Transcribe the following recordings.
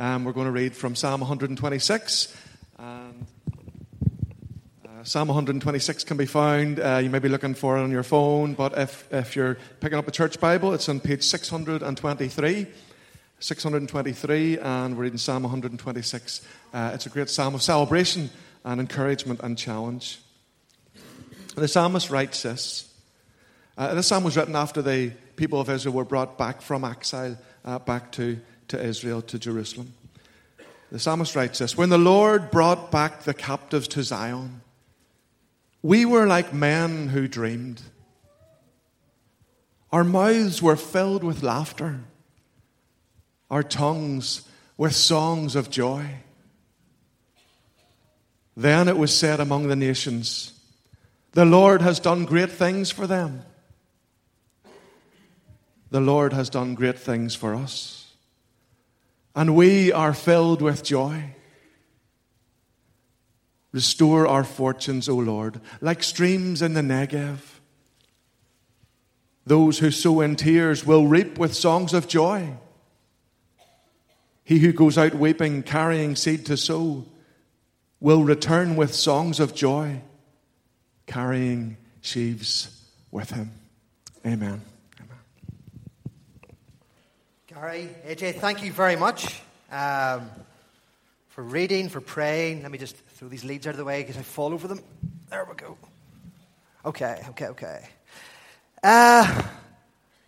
Um, we're going to read from Psalm 126. And, uh, Psalm 126 can be found. Uh, you may be looking for it on your phone, but if, if you're picking up a church Bible, it's on page 623. 623, and we're reading Psalm 126. Uh, it's a great psalm of celebration and encouragement and challenge. The psalmist writes this. Uh, this psalm was written after the people of Israel were brought back from exile uh, back to, to Israel, to Jerusalem. The psalmist writes this When the Lord brought back the captives to Zion, we were like men who dreamed. Our mouths were filled with laughter our tongues with songs of joy. Then it was said among the nations, The Lord has done great things for them. The Lord has done great things for us. And we are filled with joy. Restore our fortunes, O Lord, like streams in the Negev. Those who sow in tears will reap with songs of joy. He who goes out weeping, carrying seed to sow, will return with songs of joy, carrying sheaves with him. Amen. Amen. Gary, AJ, thank you very much um, for reading, for praying. Let me just throw these leads out of the way because I fall over them. There we go. Okay, okay, okay. Uh,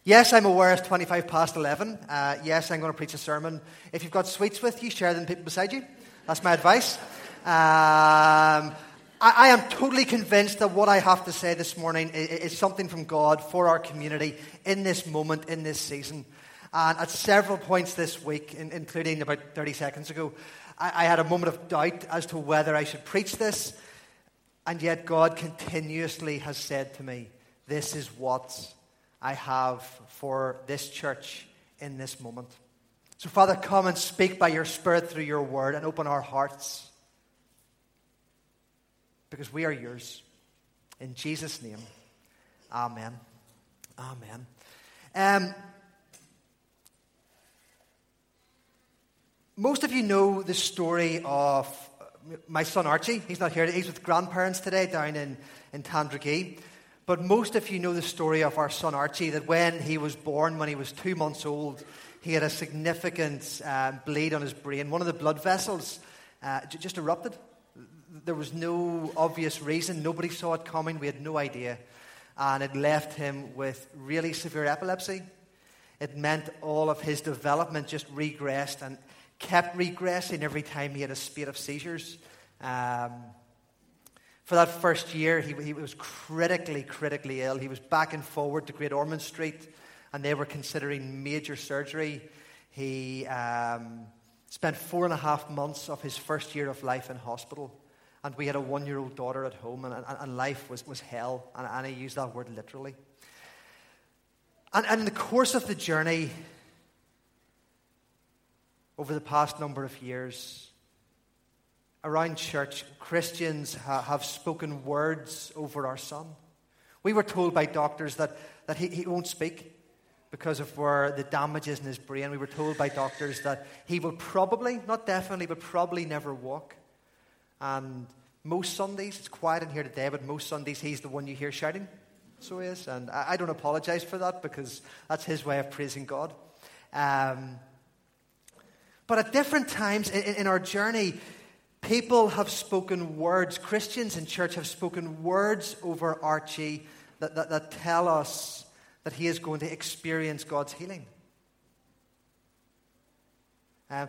Yes, I'm aware it's 25 past 11. Uh, yes, I'm going to preach a sermon. If you've got sweets with you, share them with people beside you. That's my advice. Um, I, am totally convinced that what I have to say this morning is, something from God for our community in this moment, in this season. And at several points this week, in, including about 30 seconds ago, I, I had a moment of doubt as to whether I should preach this. And yet, God continuously has said to me, This is what I have for this church in this moment. So, Father, come and speak by your Spirit through your word and open our hearts because we are yours. In Jesus' name, Amen. Amen. Um, most of you know the story of my son Archie. He's not here. He's with grandparents today down in, in Tandragee. But most of you know the story of our son Archie that when he was born, when he was two months old, he had a significant uh, bleed on his brain. One of the blood vessels uh, just erupted. There was no obvious reason. Nobody saw it coming. We had no idea. And it left him with really severe epilepsy. It meant all of his development just regressed and kept regressing every time he had a spate of seizures. Um, for that first year, he, he was critically, critically ill. He was back and forward to Great Ormond Street, and they were considering major surgery. He um, spent four and a half months of his first year of life in hospital. And we had a one year old daughter at home, and, and, and life was, was hell. And, and I use that word literally. And, and in the course of the journey, over the past number of years, around church, Christians ha- have spoken words over our son. We were told by doctors that, that he, he won't speak because of where the damage is in his brain. We were told by doctors that he will probably, not definitely, but probably never walk. And most Sundays, it's quiet in here today, but most Sundays he's the one you hear shouting. So he is. And I, I don't apologize for that because that's his way of praising God. Um, but at different times in, in our journey, People have spoken words, Christians in church have spoken words over Archie that, that, that tell us that he is going to experience God's healing. Uh,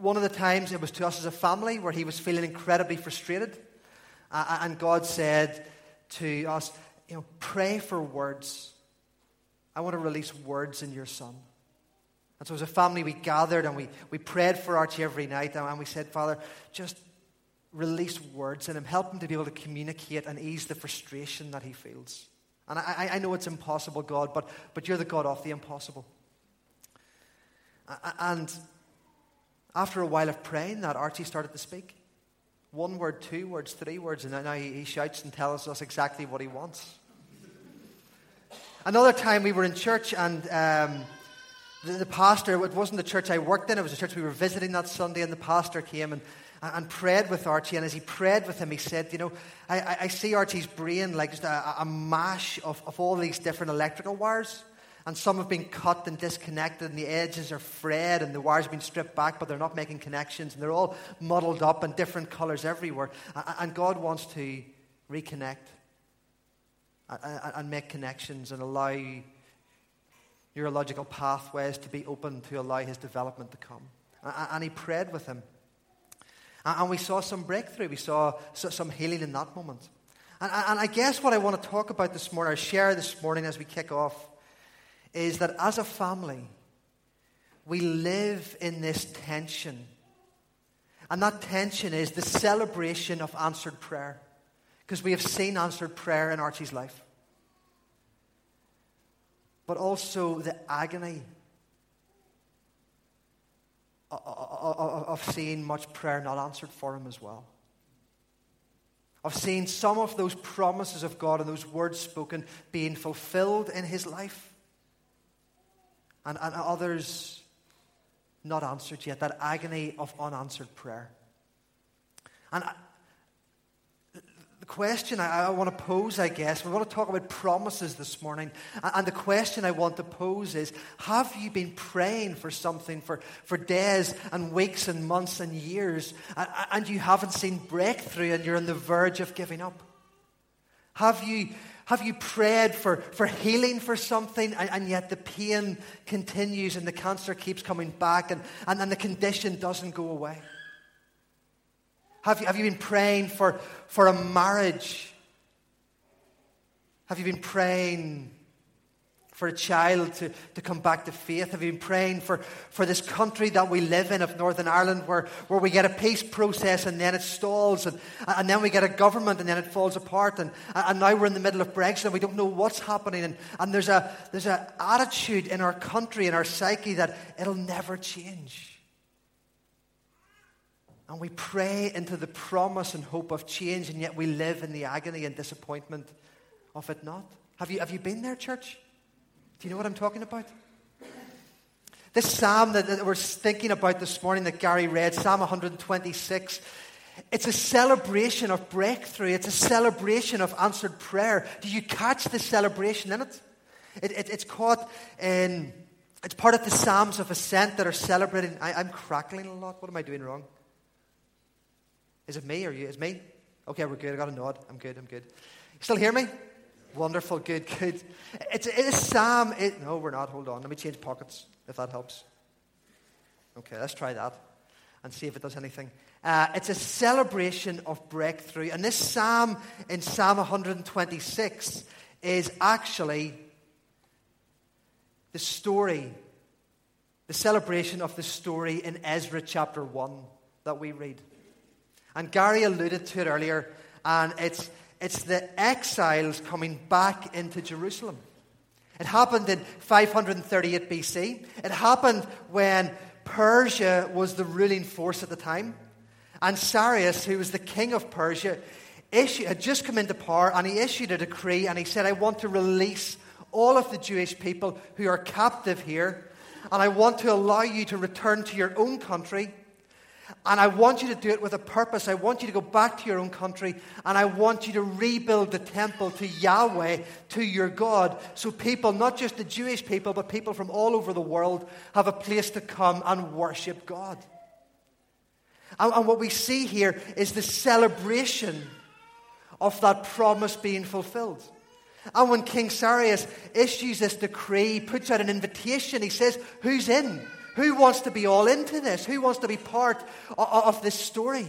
one of the times it was to us as a family where he was feeling incredibly frustrated. Uh, and God said to us, you know, pray for words. I want to release words in your son. And so as a family, we gathered and we, we prayed for Archie every night. And we said, Father, just release words in him. Help him to be able to communicate and ease the frustration that he feels. And I, I know it's impossible, God, but, but you're the God of the impossible. And after a while of praying, that Archie started to speak. One word, two words, three words, and now he shouts and tells us exactly what he wants. Another time we were in church and um, The, the pastor, it wasn't the church I worked in, it was a church we were visiting that Sunday, and the pastor came and, and prayed with Archie. And as he prayed with him, he said, You know, I, I see Archie's brain like just a, a mash of, of all these different electrical wires. And some have been cut and disconnected, and the edges are frayed, and the wires have been stripped back, but they're not making connections, and they're all muddled up and different colors everywhere. And God wants to reconnect and make connections and allow neurological pathways to be open to allow his development to come. And he prayed with him. And we saw some breakthrough. We saw some healing in that moment. And I guess what I want to talk about this morning, or share this morning as we kick off, is that as a family, we live in this tension. And that tension is the celebration of answered prayer. Because we have seen answered prayer in Archie's life but also the agony of seeing much prayer not answered for him as well. Of seeing some of those promises of God and those words spoken being fulfilled in his life, and, and others not answered yet. That agony of unanswered prayer. And question I, I, want to pose, I guess, we want to talk about promises this morning. And the question I want to pose is Have you been praying for something for, for days and weeks and months and years, and you haven't seen breakthrough and you're on the verge of giving up? Have you, have you prayed for, for healing for something, and, and yet the pain continues and the cancer keeps coming back and, and, and the condition doesn't go away? Have you, have you been praying for, for a marriage? Have you been praying for a child to, to come back to faith? Have you been praying for, for this country that we live in of Northern Ireland where, where we get a peace process and then it stalls and, and then we get a government and then it falls apart and, and now we're in the middle of Brexit and we don't know what's happening and, and there's a there's an attitude in our country, in our psyche that it'll never change. And we pray into the promise and hope of change, and yet we live in the agony and disappointment of it not. Have you, have you been there, church? Do you know what I'm talking about? This psalm that, that we're thinking about this morning that Gary read, Psalm 126, it's a celebration of breakthrough. It's a celebration of answered prayer. Do you catch the celebration in it? it, it it's caught in, it's part of the Psalms of Ascent that are celebrating. I, I'm crackling a lot. What am I doing wrong? Is it me or you? Is me? Okay, we're good. I got a nod. I'm good. I'm good. You still hear me? Wonderful. Good. Good. It's, it's Sam. It, no, we're not. Hold on. Let me change pockets if that helps. Okay, let's try that and see if it does anything. Uh, it's a celebration of breakthrough. And this psalm in Psalm 126 is actually the story, the celebration of the story in Ezra chapter 1 that we read. And Gary alluded to it earlier, and it's, it's the exiles coming back into Jerusalem. It happened in 538 BC. It happened when Persia was the ruling force at the time. And Cyrus, who was the king of Persia, issued, had just come into power and he issued a decree and he said, I want to release all of the Jewish people who are captive here and I want to allow you to return to your own country and I want you to do it with a purpose. I want you to go back to your own country and I want you to rebuild the temple to Yahweh, to your God, so people, not just the Jewish people, but people from all over the world, have a place to come and worship God. And, and what we see here is the celebration of that promise being fulfilled. And when King Cyrus issues this decree, puts out an invitation, he says, Who's in? Who wants to be all into this? Who wants to be part of this story?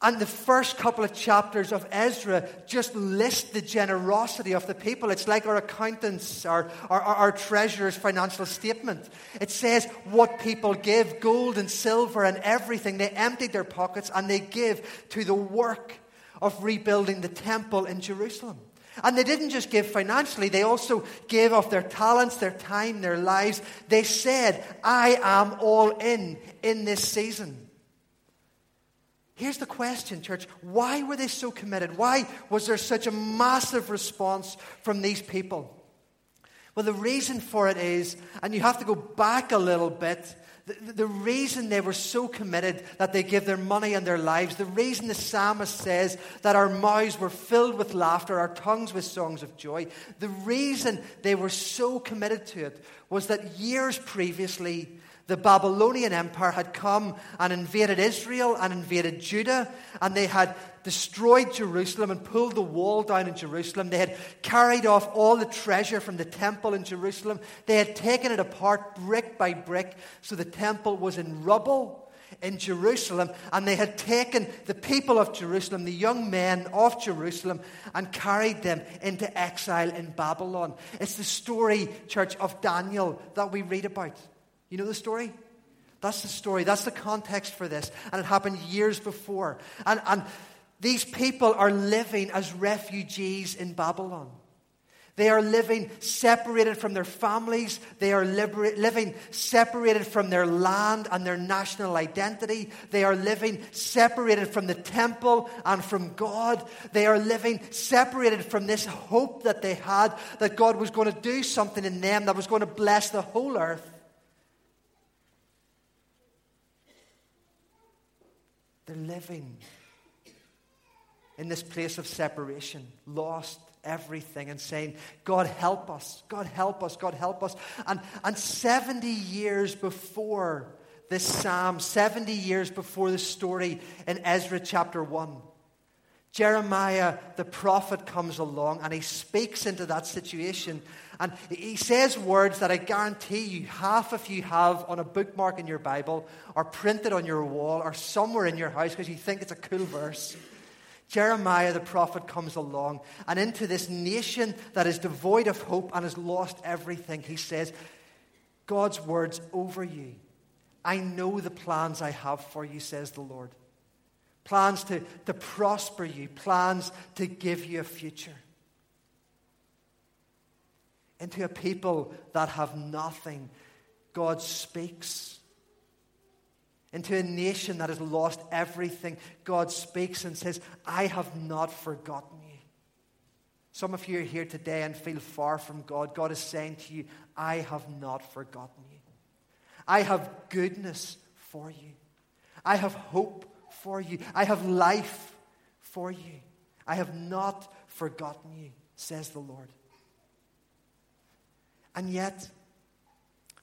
And the first couple of chapters of Ezra just list the generosity of the people. It's like our accountants, our, our, our treasurer's financial statement. It says what people give gold and silver and everything. They emptied their pockets and they give to the work of rebuilding the temple in Jerusalem. And they didn't just give financially, they also gave of their talents, their time, their lives. They said, I am all in in this season. Here's the question, church. Why were they so committed? Why was there such a massive response from these people? Well, the reason for it is, and you have to go back a little bit, the, the, reason they were so committed that they gave their money and their lives, the reason the psalmist says that our mouths were filled with laughter, our tongues with songs of joy, the reason they were so committed to it was that years previously, the Babylonian Empire had come and invaded Israel and invaded Judah, and they had destroyed Jerusalem and pulled the wall down in Jerusalem. They had carried off all the treasure from the temple in Jerusalem. They had taken it apart brick by brick, so the temple was in rubble in Jerusalem, and they had taken the people of Jerusalem, the young men of Jerusalem, and carried them into exile in Babylon. It's the story, church, of Daniel that we read about. You know the story? That's the story. That's the context for this. And it happened years before. And, and these people are living as refugees in Babylon. They are living separated from their families. They are living separated from their land and their national identity. They are living separated from the temple and from God. They are living separated from this hope that they had that God was going to do something in them that was going to bless the whole earth. They're living in this place of separation, lost everything, and saying, God, help us, God, help us, God, help us. And, and 70 years before this psalm, 70 years before the story in Ezra chapter 1, Jeremiah the prophet comes along and he speaks into that situation. And he says words that I guarantee you, half of you have on a bookmark in your Bible, or printed on your wall, or somewhere in your house because you think it's a cool verse. Jeremiah the prophet comes along, and into this nation that is devoid of hope and has lost everything, he says, God's words over you. I know the plans I have for you, says the Lord plans to, to prosper you, plans to give you a future. Into a people that have nothing, God speaks. Into a nation that has lost everything, God speaks and says, I have not forgotten you. Some of you are here today and feel far from God. God is saying to you, I have not forgotten you. I have goodness for you. I have hope for you. I have life for you. I have not forgotten you, says the Lord. And yet,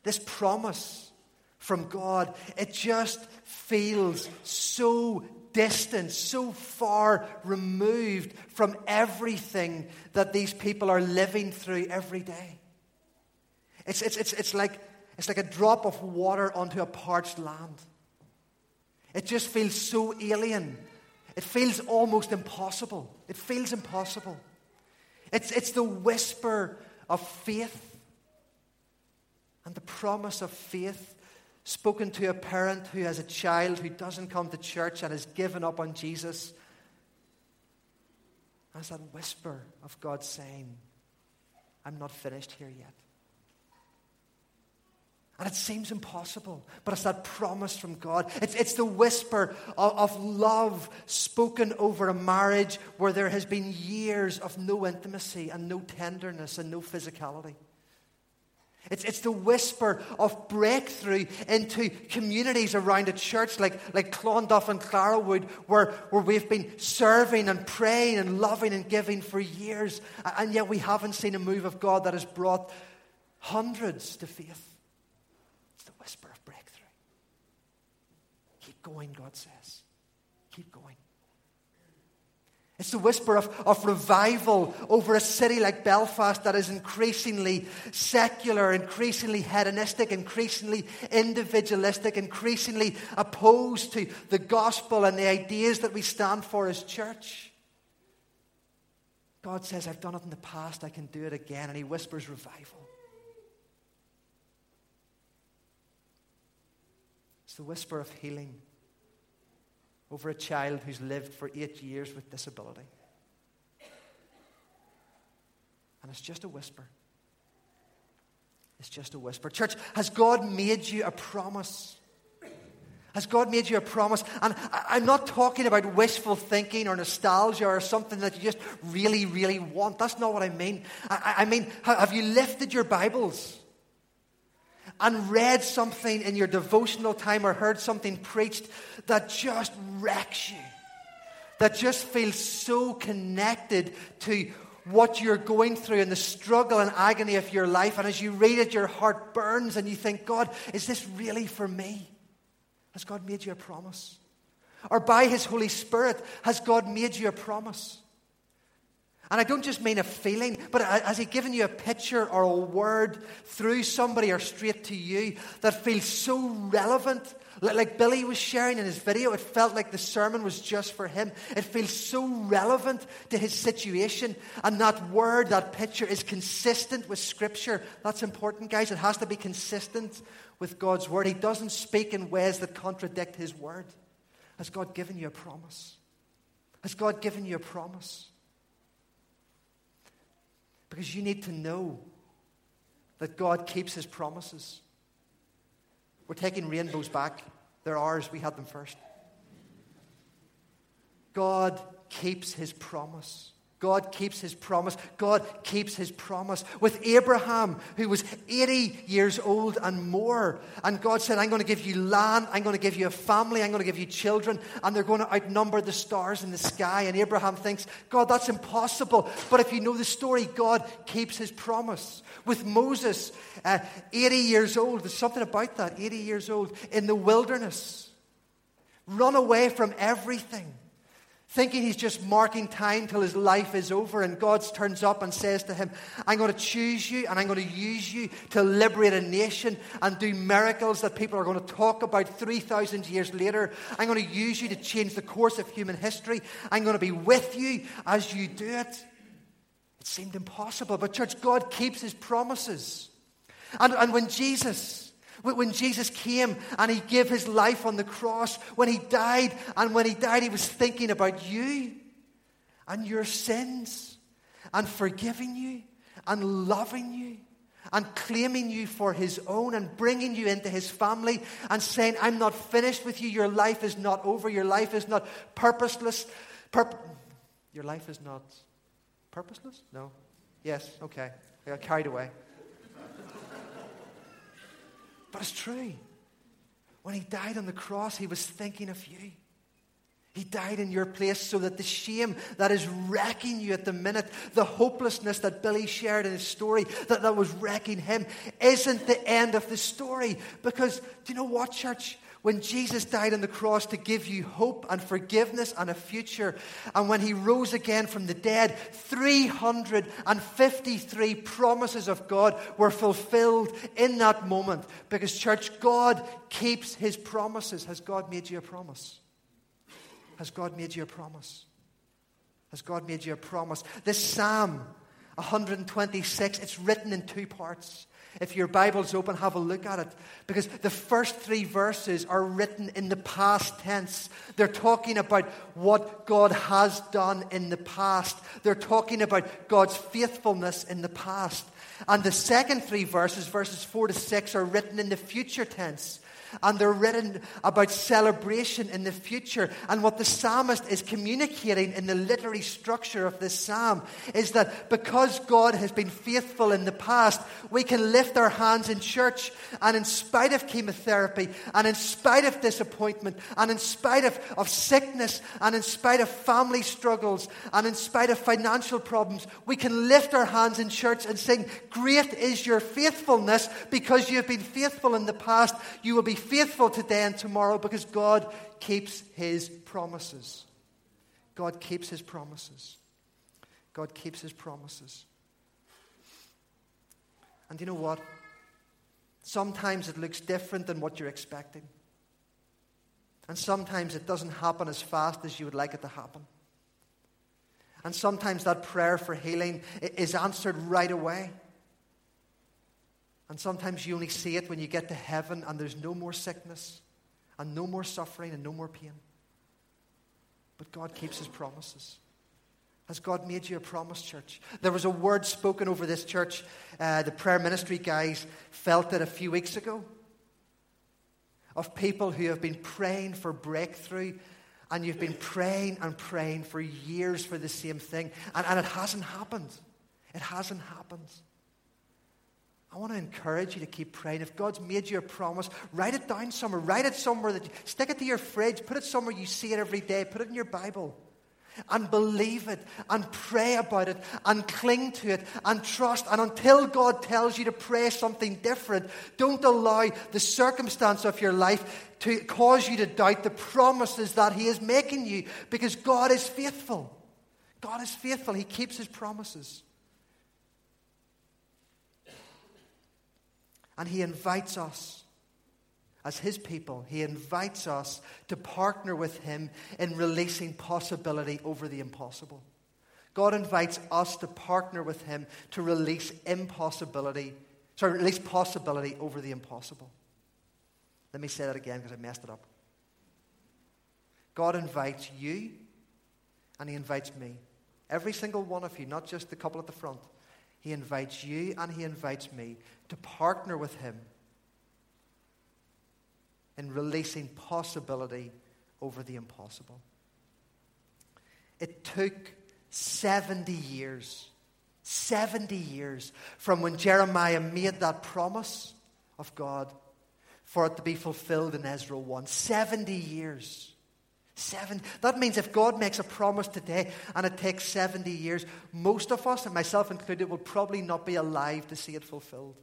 this promise from God, it just feels so distant, so far removed from everything that these people are living through every day. It's, it's, it's, it's, like, it's like a drop of water onto a parched land. It just feels so alien. It feels almost impossible. It feels impossible. It's, it's the whisper of faith and the promise of faith spoken to a parent who has a child who doesn't come to church and has given up on Jesus. As that whisper of God saying, I'm not finished here yet. And it seems impossible, but it's that promise from God. It's, it's the whisper of, of, love spoken over a marriage where there has been years of no intimacy and no tenderness and no physicality. It's, it's the whisper of breakthrough into communities around a church like, like Clonduff and Clarawood, where, where we've been serving and praying and loving and giving for years, and yet we haven't seen a move of God that has brought hundreds to faith. It's the whisper of breakthrough. Keep going, God says. Keep going. It's the whisper of, of revival over a city like Belfast that is increasingly secular, increasingly hedonistic, increasingly individualistic, increasingly opposed to the gospel and the ideas that we stand for as church. God says, I've done it in the past, I can do it again. And He whispers revival. It's the whisper of healing over a child who's lived for eight years with disability. And it's just a whisper. It's just a whisper. Church, has God made you a promise? Has God made you a promise? And I'm not talking about wishful thinking or nostalgia or something that you just really, really want. That's not what I mean. I, mean, have you lifted your Bibles and read something in your devotional time or heard something preached that just wrecks you? That just feels so connected to what you're going through and the struggle and agony of your life. And as you read it, your heart burns and you think, God, is this really for me? Has God made you a promise? Or by His Holy Spirit, has God made you a promise? And I don't just mean a feeling, but has He given you a picture or a word through somebody or straight to you that feels so relevant like Billy was sharing in his video, it felt like the sermon was just for him. It feels so relevant to his situation. And that word, that picture, is consistent with Scripture. That's important, guys. It has to be consistent with God's word. He doesn't speak in ways that contradict his word. Has God given you a promise? Has God given you a promise? Because you need to know that God keeps his promises. We're taking rainbows back. They're ours. We had them first. God keeps his promise. God keeps his promise. God keeps his promise. With Abraham, who was 80 years old and more, and God said, I'm going to give you land, I'm going to give you a family, I'm going to give you children, and they're going to outnumber the stars in the sky. And Abraham thinks, God, that's impossible. But if you know the story, God keeps his promise. With Moses, uh, 80 years old, there's something about that, 80 years old, in the wilderness, run away from everything thinking he's just marking time till his life is over. And God turns up and says to him, I'm going to choose you and I'm going to use you to liberate a nation and do miracles that people are going to talk about 3,000 years later. I'm going to use you to change the course of human history. I'm going to be with you as you do it. It seemed impossible, but, church, God keeps his promises. And, and when Jesus when Jesus came and he gave his life on the cross, when he died, and when he died, he was thinking about you and your sins and forgiving you and loving you and claiming you for his own and bringing you into his family and saying, I'm not finished with you. Your life is not over. Your life is not purposeless. Purp- your life is not purposeless? No. Yes, okay. I got carried away. But it's true. When he died on the cross, he was thinking of you. He died in your place so that the shame that is wrecking you at the minute, the hopelessness that Billy shared in his story that, that was wrecking him, isn't the end of the story. Because, do you know what, church? When Jesus died on the cross to give you hope and forgiveness and a future, and when he rose again from the dead, 353 promises of God were fulfilled in that moment. Because, church, God keeps his promises. Has God made you a promise? Has God made you a promise? Has God made you a promise? This Psalm 126, it's written in two parts. If your Bible's open, have a look at it. Because the first three verses are written in the past tense. They're talking about what God has done in the past, they're talking about God's faithfulness in the past. And the second three verses, verses 4 to 6, are written in the future tense and they're written about celebration in the future. And what the psalmist is communicating in the literary structure of this psalm is that because God has been faithful in the past, we can lift our hands in church and, in spite of chemotherapy, and in spite of disappointment, and in spite of, of sickness, and in spite of family struggles, and in spite of financial problems, we can lift our hands in church and sing, Great is your faithfulness because you have been faithful in the past. You will be faithful today and tomorrow because God keeps his promises. God keeps his promises. God keeps his promises. And you know what? Sometimes it looks different than what you're expecting. And sometimes it doesn't happen as fast as you would like it to happen. And sometimes that prayer for healing is answered right away. And sometimes you only see it when you get to heaven and there's no more sickness and no more suffering and no more pain. But God keeps his promises. Has God made you a promise, church? There was a word spoken over this church. Uh, the prayer ministry guys felt it a few weeks ago. of people who have been praying for breakthrough and you've been praying and praying for years for the same thing, and, and it hasn't happened. It hasn't happened. I want to encourage you to keep praying. If God's made you a promise, write it down somewhere. Write it somewhere that you, stick it to your fridge. Put it somewhere you see it every day. Put it in your Bible and believe it and pray about it and cling to it and trust. And until God tells you to pray something different, don't allow the circumstance of your life to cause you to doubt the promises that He is making you because God is faithful. God is faithful, He keeps His promises. And He invites us as His people, He invites us to partner with Him in releasing possibility over the impossible. God invites us to partner with Him to release impossibility, sorry, release possibility over the impossible. Let me say that again because I messed it up. God invites you and He invites me. Every single one of you, not just the couple at the front. He invites you and He invites me to partner with Him in releasing possibility over the impossible. It took 70 years, 70 years from when Jeremiah made that promise of God for it to be fulfilled in Ezra 1. 70 years. Seven. That means if God makes a promise today and it takes 70 years, most of us, and myself included, will probably not be alive to see it fulfilled.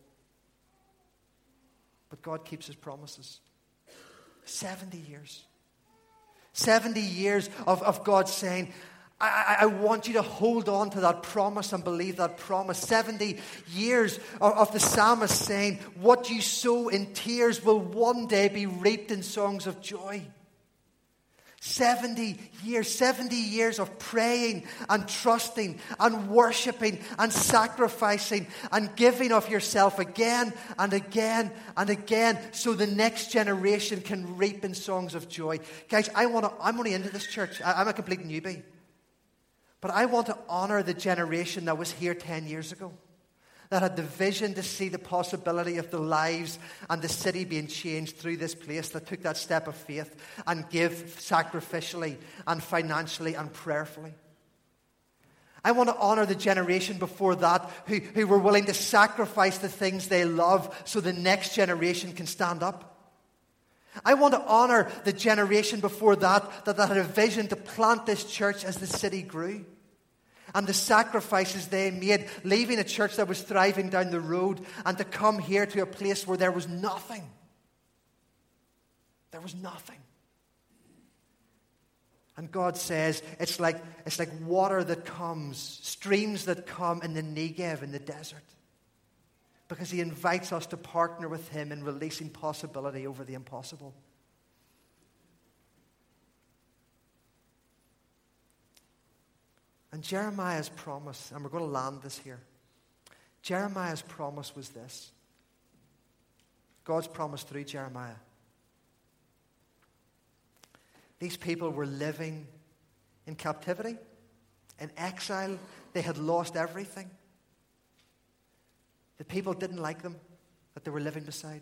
But God keeps his promises. 70 years. 70 years of, of God saying, I, I, want you to hold on to that promise and believe that promise. 70 years of, of the psalmist saying, What you sow in tears will one day be reaped in songs of joy. 70 years, 70 years of praying and trusting and worshiping and sacrificing and giving of yourself again and again and again so the next generation can reap in songs of joy. Guys, I want to, I'm only into this church. I, I'm a complete newbie. But I want to honor the generation that was here 10 years ago that had the vision to see the possibility of the lives and the city being changed through this place, that took that step of faith and give sacrificially and financially and prayerfully. I want to honor the generation before that who, who were willing to sacrifice the things they love so the next generation can stand up. I want to honor the generation before that, that, that had a vision to plant this church as the city grew and the sacrifices they made, leaving a church that was thriving down the road and to come here to a place where there was nothing. There was nothing. And God says it's like, it's like water that comes, streams that come in the Negev, in the desert. Because He invites us to partner with Him in releasing possibility over the impossible. And Jeremiah's promise, and we're going to land this here. Jeremiah's promise was this God's promise through Jeremiah. These people were living in captivity, in exile. They had lost everything. The people didn't like them that they were living beside.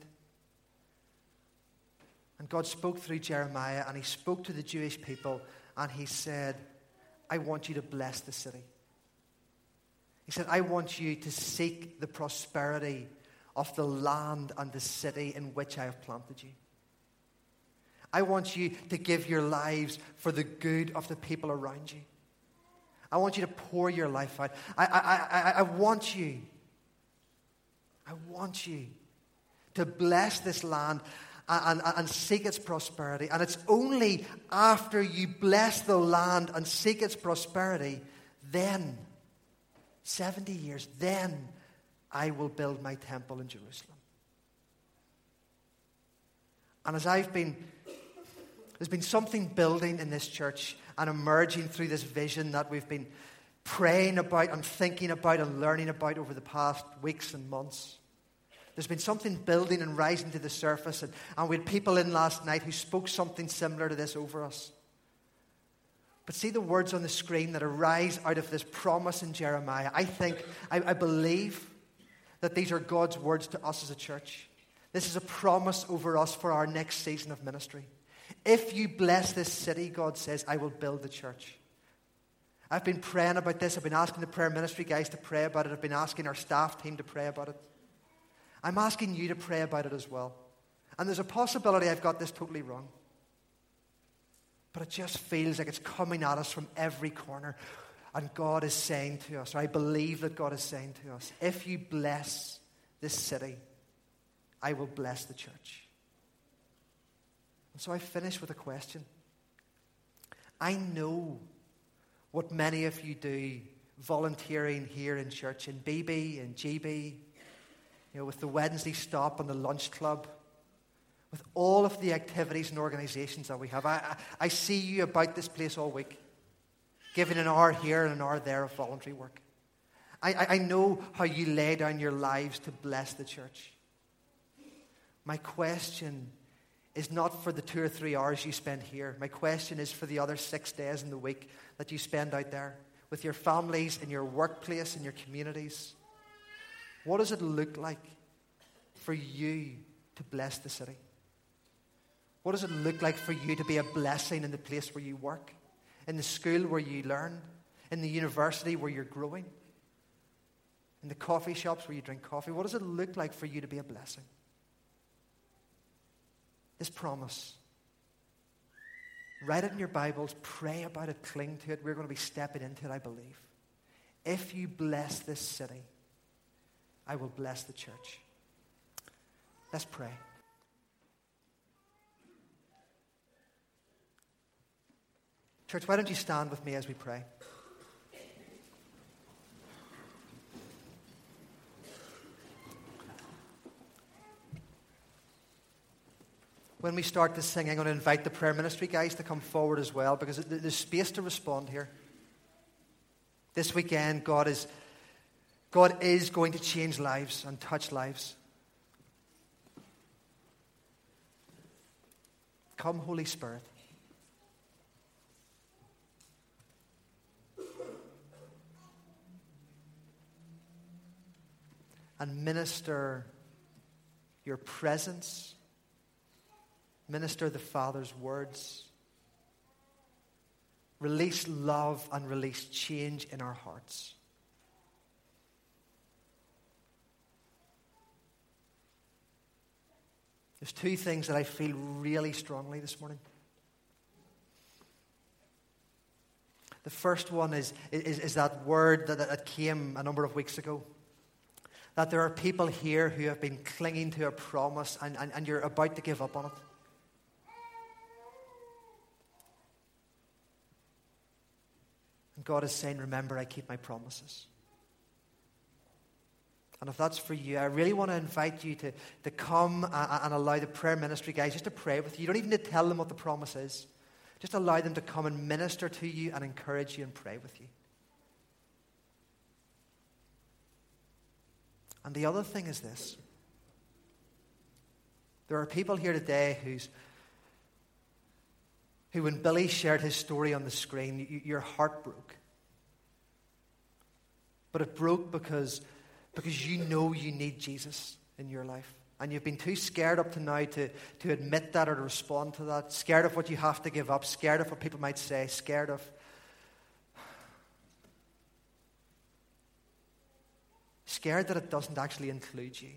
And God spoke through Jeremiah, and He spoke to the Jewish people, and He said, I want you to bless the city. He said, I want you to seek the prosperity of the land and the city in which I have planted you. I want you to give your lives for the good of the people around you. I want you to pour your life out. I, I, I, I want you, I want you to bless this land and, and, and seek its prosperity. And it's only after you bless the land and seek its prosperity, then, 70 years, then I will build my temple in Jerusalem. And as I've been, there's been something building in this church and emerging through this vision that we've been praying about and thinking about and learning about over the past weeks and months. There's been something building and rising to the surface. And, and we had people in last night who spoke something similar to this over us. But see the words on the screen that arise out of this promise in Jeremiah. I think, I, I believe that these are God's words to us as a church. This is a promise over us for our next season of ministry. If you bless this city, God says, I will build the church. I've been praying about this. I've been asking the prayer ministry guys to pray about it. I've been asking our staff team to pray about it. I'm asking you to pray about it as well. And there's a possibility I've got this totally wrong. But it just feels like it's coming at us from every corner. And God is saying to us, or I believe that God is saying to us, if you bless this city, I will bless the church. And so I finish with a question. I know what many of you do volunteering here in church, in BB and GB, you know, with the Wednesday stop and the lunch club, with all of the activities and organizations that we have. I, I, I see you about this place all week, giving an hour here and an hour there of voluntary work. I, I, I know how you lay down your lives to bless the church. My question is not for the two or three hours you spend here. My question is for the other six days in the week that you spend out there with your families, in your workplace, in your communities. What does it look like for you to bless the city? What does it look like for you to be a blessing in the place where you work, in the school where you learn, in the university where you're growing, in the coffee shops where you drink coffee? What does it look like for you to be a blessing? This promise. Write it in your Bibles, pray about it, cling to it. We're going to be stepping into it, I believe. If you bless this city, I will bless the church. Let's pray. Church, why don't you stand with me as we pray? When we start to sing, I'm going to invite the prayer ministry guys to come forward as well because there's space to respond here. This weekend, God is, God is going to change lives and touch lives. Come, Holy Spirit. and minister your presence, minister the Father's words, release love and release change in our hearts. There's two things that I feel really strongly this morning. The first one is, is, is that word that, that came a number of weeks ago that there are people here who have been clinging to a promise and, and, and you're about to give up on it. And God is saying, Remember, I keep my promises. And if that's for you, I really want to invite you to, to come and allow the prayer ministry guys just to pray with you. You don't even need to tell them what the promise is. Just allow them to come and minister to you and encourage you and pray with you. And the other thing is this there are people here today who's, who, when Billy shared his story on the screen, you, your heart broke. But it broke because, because you know you need Jesus in your life. And you've been too scared up to now to, to admit that or to respond to that. Scared of what you have to give up, scared of what people might say, scared of scared that it doesn't actually include you.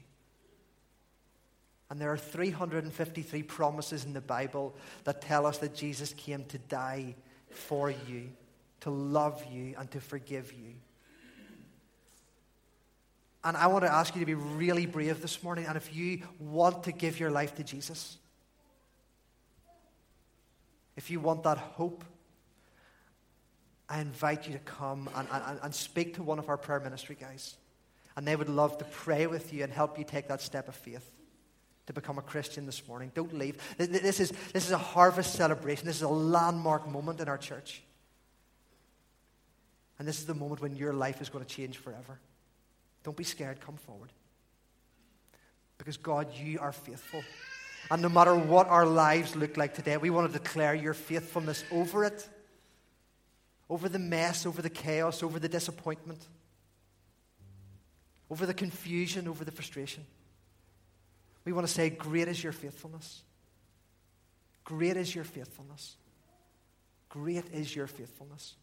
And there are 353 promises in the Bible that tell us that Jesus came to die for you, to love you, and to forgive you. And I want to ask you to be really brave this morning. And if you want to give your life to Jesus, if you want that hope, I invite you to come and, and, and speak to one of our prayer ministry guys. And they would love to pray with you and help you take that step of faith to become a Christian this morning. Don't leave. This is, this is a harvest celebration. This is a landmark moment in our church. And this is the moment when your life is going to change forever. Don't be scared. Come forward. Because, God, you are faithful. And no matter what our lives look like today, we want to declare your faithfulness over it, over the mess, over the chaos, over the disappointment over the confusion, over the frustration. We want to say, Great is your faithfulness. Great is your faithfulness. Great is your faithfulness.